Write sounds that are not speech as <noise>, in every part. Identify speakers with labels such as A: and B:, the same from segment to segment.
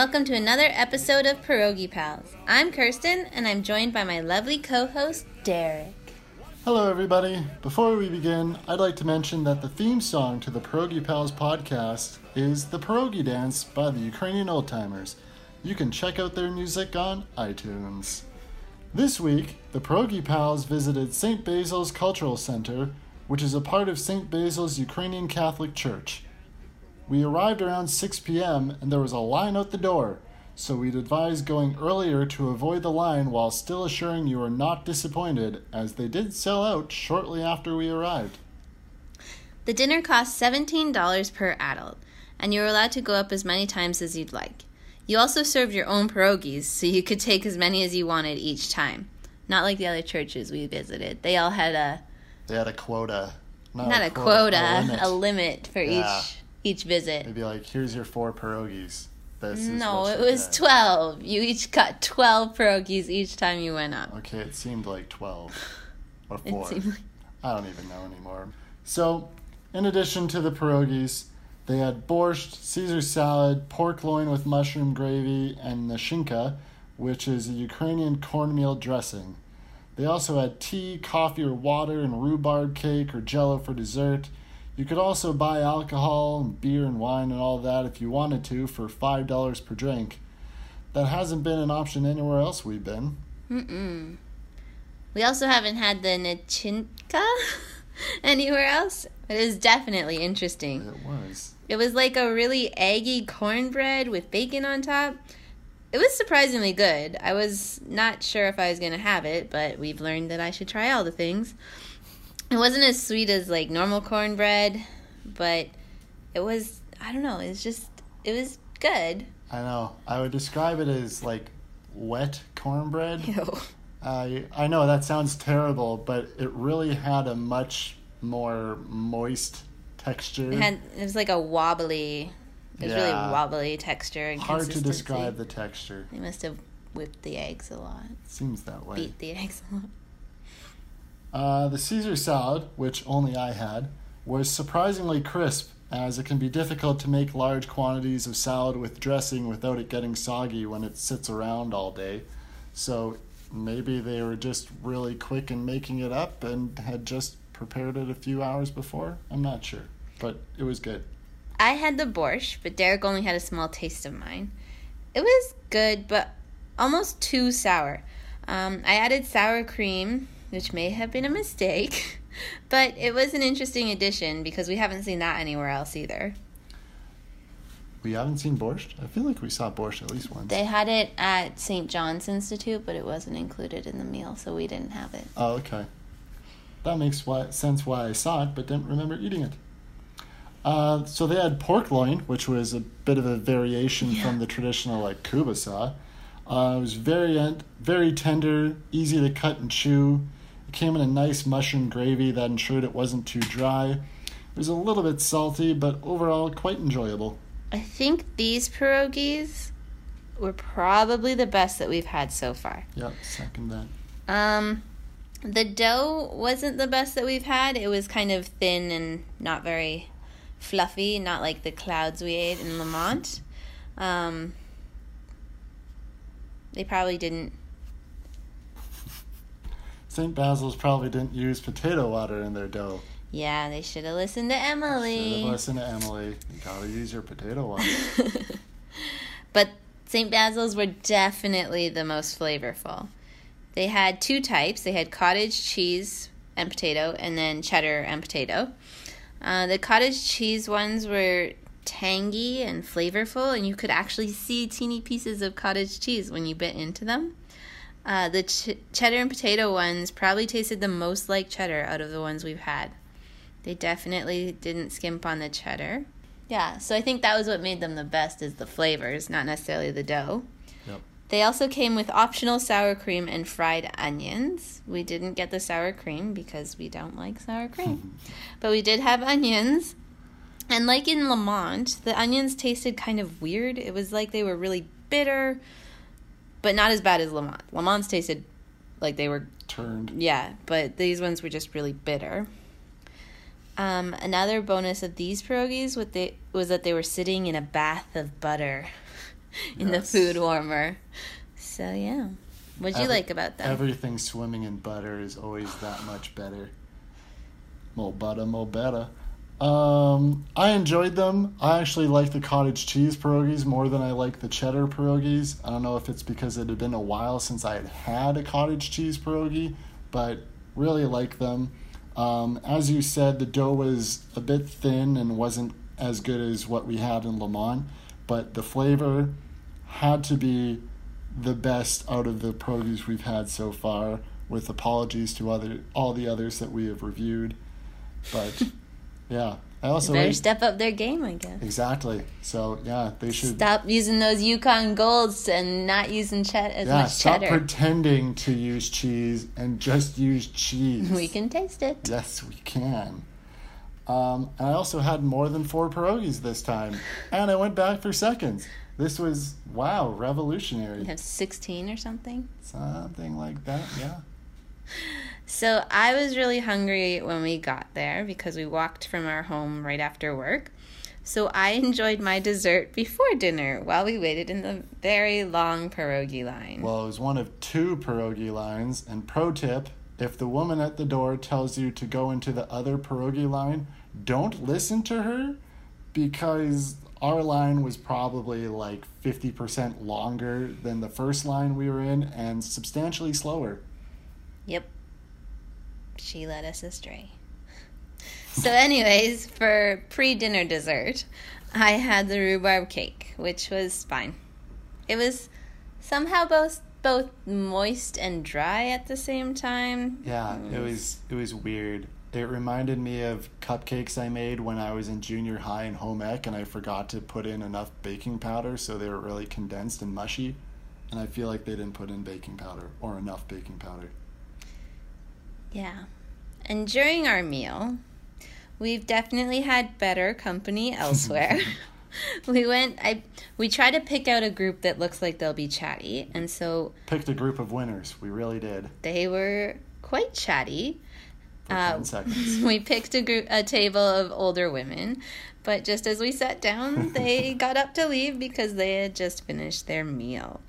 A: welcome to another episode of Perogy Pals. I'm Kirsten, and I'm joined by my lovely co host, Derek.
B: Hello, everybody. Before we begin, I'd like to mention that the theme song to the Perogy Pals podcast is The Pierogi Dance by the Ukrainian Old Timers. You can check out their music on iTunes. This week, the Perogy Pals visited St. Basil's Cultural Center, which is a part of St. Basil's Ukrainian Catholic Church. We arrived around 6 p.m. and there was a line out the door, so we'd advise going earlier to avoid the line while still assuring you are not disappointed, as they did sell out shortly after we arrived.
A: The dinner cost $17 per adult, and you were allowed to go up as many times as you'd like. You also served your own pierogies, so you could take as many as you wanted each time. Not like the other churches we visited. They all had a
B: They had a quota.
A: not, a quota,
B: a limit.
A: a limit for
B: Yeah.
A: each each visit.
B: They'd be like, here's your four pierogies. This
A: No, it was
B: get."
A: 12. You each got 12 pierogies each time you went up.
B: Okay, it seemed like 12 or 4.
A: seemed like
B: I don't even know anymore. So, in addition to the pierogies, they had borscht, Caesar salad, pork loin with mushroom gravy, and nachinka, which is a Ukrainian cornmeal dressing. They also had tea, coffee, or water, and rhubarb cake or jello for dessert. You could also buy alcohol and beer and wine and all that if you wanted to for $5 per drink. That hasn't been an option anywhere else we've been.
A: Mm-mm. We also haven't had the nachinka <laughs> anywhere else. It is definitely interesting.
B: It was.
A: It was like a really eggy cornbread with bacon on top. It was surprisingly good. I was not sure if I was going to have it, but we've learned that I should try all the things. It wasn't as sweet as like normal cornbread, but it was, I don't know, it was just, it was good.
B: I know. I would describe it as like wet cornbread. <laughs>
A: Ew.
B: I I know that sounds terrible, but it really had a much more moist texture.
A: It, had, it was like a wobbly, it was really wobbly texture and
B: Hard to describe the texture.
A: They must have whipped the eggs a lot,
B: Seems that way.
A: beat the eggs a lot.
B: Uh, the Caesar salad, which only I had, was surprisingly crisp, as it can be difficult to make large quantities of salad with dressing without it getting soggy when it sits around all day. So maybe they were just really quick in making it up and had just prepared it a few hours before. I'm not sure, but it was good.
A: I had the borscht, but Derek only had a small taste of mine. It was good, but almost too sour. Um, I added sour cream, which may have been a mistake, <laughs> but it was an interesting addition because we haven't seen that anywhere else either.
B: We haven't seen borscht. I feel like we saw borscht at least once.
A: They had it at St. John's Institute, but it wasn't included in the meal, so we didn't have it.
B: Oh, okay. That makes why, sense why I saw it, but didn't remember eating it. Uh, so they had pork loin, which was a bit of a variation
A: Yeah.
B: from the traditional like kubasa. Uh, it was very very tender, easy to cut and chew. It came in a nice mushroom gravy that ensured it wasn't too dry. It was a little bit salty, but overall quite enjoyable.
A: I think these pierogies were probably the best that we've had so far.
B: Yep, second that.
A: Um, the dough wasn't the best that we've had. It was kind of thin and not very fluffy, not like the clouds we ate in Lamont. Um, they probably didn't.
B: St. Basil's probably didn't use potato water in their dough.
A: Yeah, they should have listened to Emily.
B: Should have listened to Emily. You gotta use your potato water. <laughs>
A: but St. Basil's were definitely the most flavorful. They had two types. They had cottage cheese and potato, and then cheddar and potato. Uh, the cottage cheese ones were tangy and flavorful, and you could actually see teeny pieces of cottage cheese when you bit into them. Uh, the ch- cheddar and potato ones probably tasted the most like cheddar out of the ones we've had. They definitely didn't skimp on the cheddar. Yeah, so I think that was what made them the best is the flavors, not necessarily the dough.
B: Yep.
A: They also came with optional sour cream and fried onions. We didn't get the sour cream because we don't like sour cream. <laughs> but we did have onions. And like in Lamont, the onions tasted kind of weird. It was like they were really bitter, but not as bad as Lamont. Lamont's tasted like they were
B: Turned.
A: yeah, but these ones were just really bitter. Um, another bonus of these pierogies with they, was that they were sitting in a bath of butter. <laughs> in
B: Yes.
A: the food warmer. So yeah, what'd you
B: Every-
A: like about them?
B: Everything swimming in butter is always that much better. More butter, more better. Um, I enjoyed them. I actually like the cottage cheese pierogies more than I like the cheddar pierogies. I don't know if it's because it had been a while since I had had a cottage cheese pierogi, but really like them. Um, as you said, the dough was a bit thin and wasn't as good as what we had in Lamont, but the flavor had to be the best out of the pierogies we've had so far. With apologies to other all the others that we have reviewed, but yeah, I also
A: Better
B: ate-
A: step up their game, I guess.
B: exactly. So yeah, they should
A: Stop using those Yukon Golds and not using ch- as
B: yeah
A: much
B: stop
A: cheddar.
B: pretending to use cheese and just use cheese.
A: we can taste it.
B: Yes, we can. Um, and I also had more than four pierogies this time, and I went back for seconds. This was wow, revolutionary.
A: We have 16 or something.
B: Something like that, yeah. <laughs>
A: So I was really hungry when we got there because we walked from our home right after work. So I enjoyed my dessert before dinner while we waited in the very long pierogi line.
B: Well, it was one of two pierogi lines. And pro tip if the woman at the door tells you to go into the other pierogi line, don't listen to her because our line was probably like 50% longer than the first line we were in and substantially slower.
A: She led us astray. So, anyways, for pre dinner dessert, I had the rhubarb cake, which was fine. It was somehow both both moist and dry at the same time.
B: Yeah, it mm. was it was weird. It reminded me of cupcakes I made when I was in junior high in home ec and I forgot to put in enough baking powder so they were really condensed and mushy. And I feel like they didn't put in baking powder or enough baking powder.
A: Yeah. And during our meal, we've definitely had better company <laughs> elsewhere. <laughs> we went I we tried to pick out a group that looks like they'll be chatty, and so
B: Picked a group of winners. We really did.
A: they were quite chatty.
B: For
A: Uh,
B: 10 seconds. <laughs>
A: we picked a group a table of older women, but just as we sat down, they got up to leave because they had just finished their meal.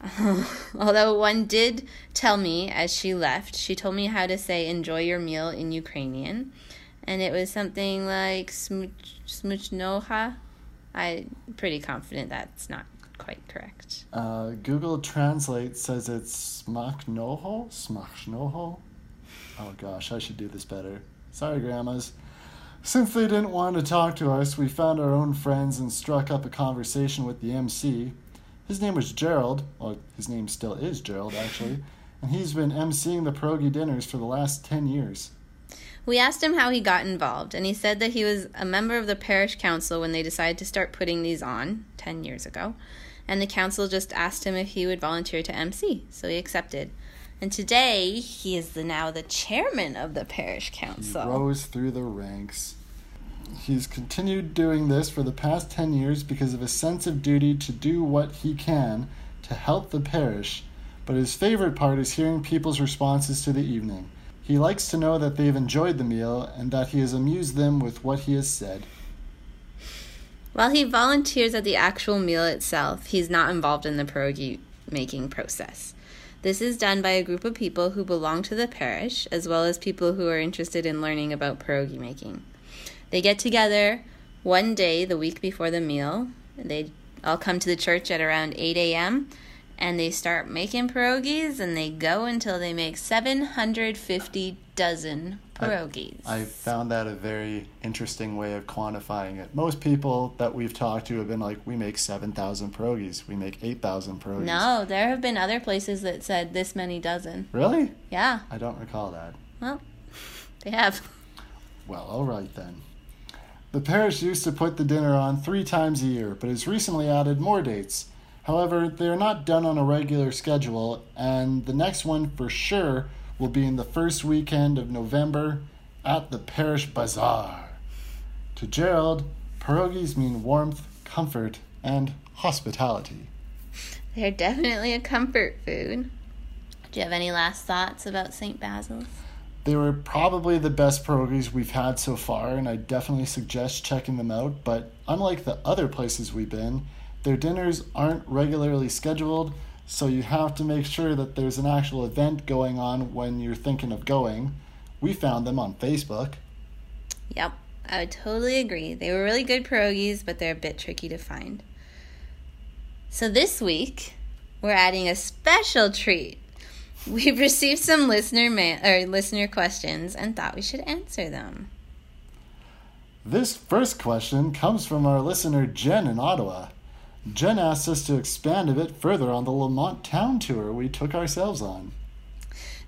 A: <laughs> although one did tell me as she left, she told me how to say "enjoy your meal" in Ukrainian, and it was something like "smuch smuchnoha." I'm pretty confident that's not quite correct.
B: Uh, Google Translate says it's smaknoho? Smaknoho? Oh gosh, I should do this better. Sorry, grandmas. Since they didn't want to talk to us, we found our own friends and struck up a conversation with the MC. His name was Gerald. Well, his name still is Gerald, actually. And he's been emceeing the pierogi dinners for the last 10 years.
A: We asked him how he got involved, and he said that he was a member of the parish council when they decided to start putting these on 10 years ago. And the council just asked him if he would volunteer to MC, so he accepted. And today, he is the, now the chairman of the parish council.
B: He
A: council.
B: rose through the ranks. He's continued doing this for the past 10 years because of a sense of duty to do what he can to help the parish, but his favorite part is hearing people's responses to the evening. He likes to know that they've enjoyed the meal and that he has amused them with what he has said.
A: While he volunteers at the actual meal itself, he's not involved in the pierogi making process. This is done by a group of people who belong to the parish, as well as people who are interested in learning about pierogi making. They get together one day the week before the meal. They all come to the church at around 8 a.m. and they start making pierogies and they go until they make 750 dozen pierogies.
B: I found that a very interesting way of quantifying it. Most people that we've talked to have been like, we make 7,000 pierogies, we make 8,000 pierogies.
A: no, there have been other places that said this many dozen.
B: Really?
A: Yeah,
B: I don't recall that.
A: well, <laughs> they have.
B: Well, all right then. The parish used to put the dinner on three times a year, but has recently added more dates. However, they are not done on a regular schedule, and the next one for sure will be in the first weekend of November at the parish bazaar. To Gerald, pierogies mean warmth, comfort, and hospitality.
A: They're definitely a comfort food. Do you have any last thoughts about St. Basil's?
B: They were probably the best pierogies we've had so far, and I definitely suggest checking them out. But unlike the other places we've been, Their dinners aren't regularly scheduled, so you have to make sure that there's an actual event going on when you're thinking of going. We found them on Facebook.
A: Yep, I would totally agree. They were really good pierogies, but they're a bit tricky to find. So this week, we're adding a special treat. We've received some listener ma- or listener questions and thought we should answer them.
B: This first question comes from our listener Jen in Ottawa. Jen asked us to expand a bit further on the Lamont town tour we took ourselves on.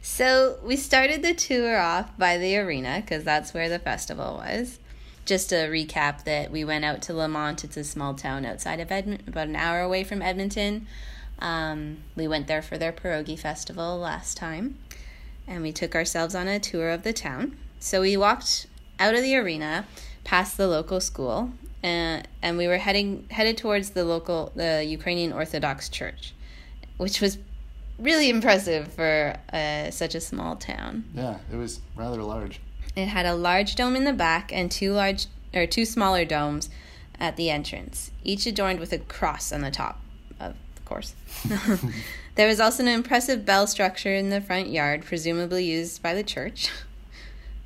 A: So we started the tour off by the arena because that's where the festival was. Just to recap, that we went out to Lamont. It's a small town outside of Edmonton, about an hour away from Edmonton. Um, we went there for their pierogi festival last time, and we took ourselves on a tour of the town. So we walked out of the arena, past the local school, uh, and we were heading headed towards the local the Ukrainian Orthodox Church, which was really impressive for uh, such a small town.
B: Yeah, it was rather large.
A: It had a large dome in the back and two large or two smaller domes at the entrance, each adorned with a cross on the top. Of course. <laughs> there was also an impressive bell structure in the front yard, presumably used by the church. <laughs>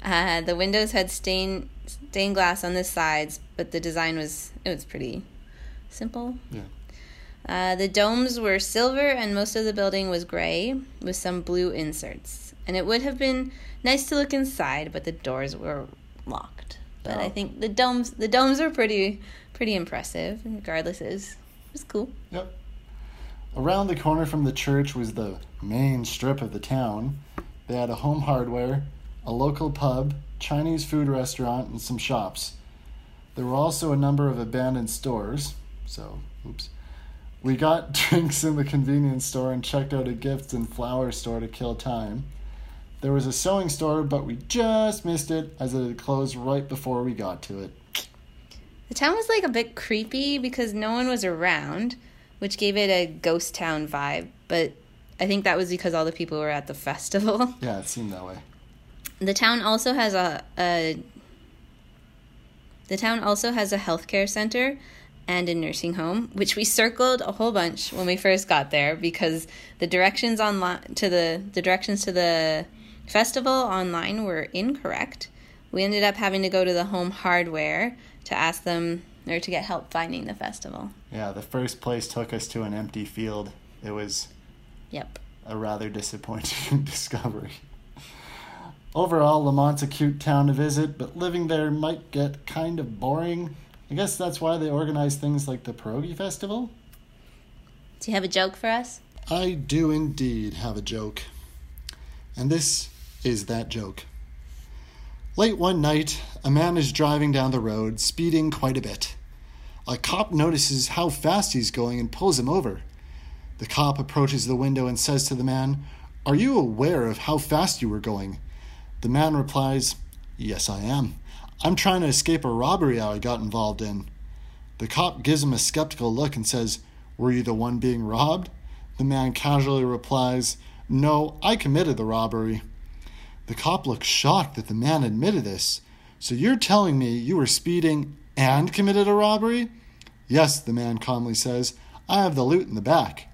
A: Uh, the windows had stained stained glass on the sides, but the design was it was pretty simple.
B: Yeah.
A: Uh, the domes were silver, and most of the building was gray with some blue inserts. And it would have been nice to look inside, but the doors were locked. But I
B: Oh.
A: think the domes the domes are pretty pretty impressive. Regardless, it was, it was cool.
B: Yep. Around the corner from the church was the main strip of the town. They had a home hardware, a local pub, Chinese food restaurant, and some shops. There were also a number of abandoned stores. So, oops. We got <laughs> drinks in the convenience store and checked out a gifts and flower store to kill time. There was a sewing store, but we just missed it as it had closed right before we got to it.
A: The town was like a bit creepy because no one was around, which gave it a ghost town vibe. But I think that was because all the people were at the <laughs> festival.
B: Yeah, it seemed that way.
A: The town also has a, a the town also has a healthcare center and a nursing home, which we circled a whole bunch when we first got there because the directions online to the the directions to the festival online were incorrect. We ended up having to go to the home hardware to ask them or to get help finding the festival.
B: Yeah, the first place took us to an empty field. It was
A: Yep.
B: a rather disappointing <laughs> discovery. Overall, Lamont's a cute town to visit, but living there might get kind of boring. I guess that's why they organize things like the Pierogi Festival.
A: Do you have a joke for us?
B: I do indeed have a joke. And this is that joke. Late one night, a man is driving down the road, speeding quite a bit. A cop notices how fast he's going and pulls him over. The cop approaches the window and says to the man, Are you aware of how fast you were going? The man replies, Yes, I am. I'm trying to escape a robbery I got involved in. The cop gives him a skeptical look and says, Were you the one being robbed? The man casually replies, No, I committed the robbery. The cop looks shocked that the man admitted this. So you're telling me you were speeding and committed a robbery? Yes, the man calmly says. I have the loot in the back.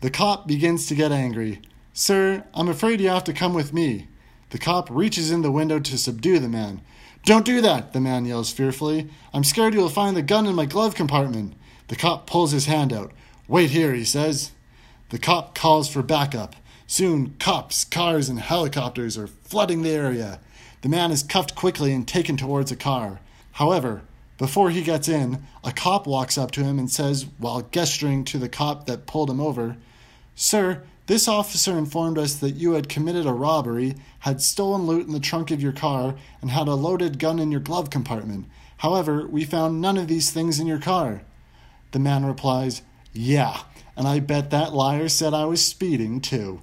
B: The cop begins to get angry. Sir, I'm afraid you have to come with me. The cop reaches in the window to subdue the man. Don't do that, the man yells fearfully. I'm scared you'll find the gun in my glove compartment. The cop pulls his hand out. Wait here, he says. The cop calls for backup. Soon, cops, cars, and helicopters are flooding the area. The man is cuffed quickly and taken towards a car. However, before he gets in, a cop walks up to him and says, while gesturing to the cop that pulled him over, Sir, this officer informed us that you had committed a robbery, had stolen loot in the trunk of your car, and had a loaded gun in your glove compartment. However, we found none of these things in your car. The man replies, Yeah, and I bet that liar said I was speeding too.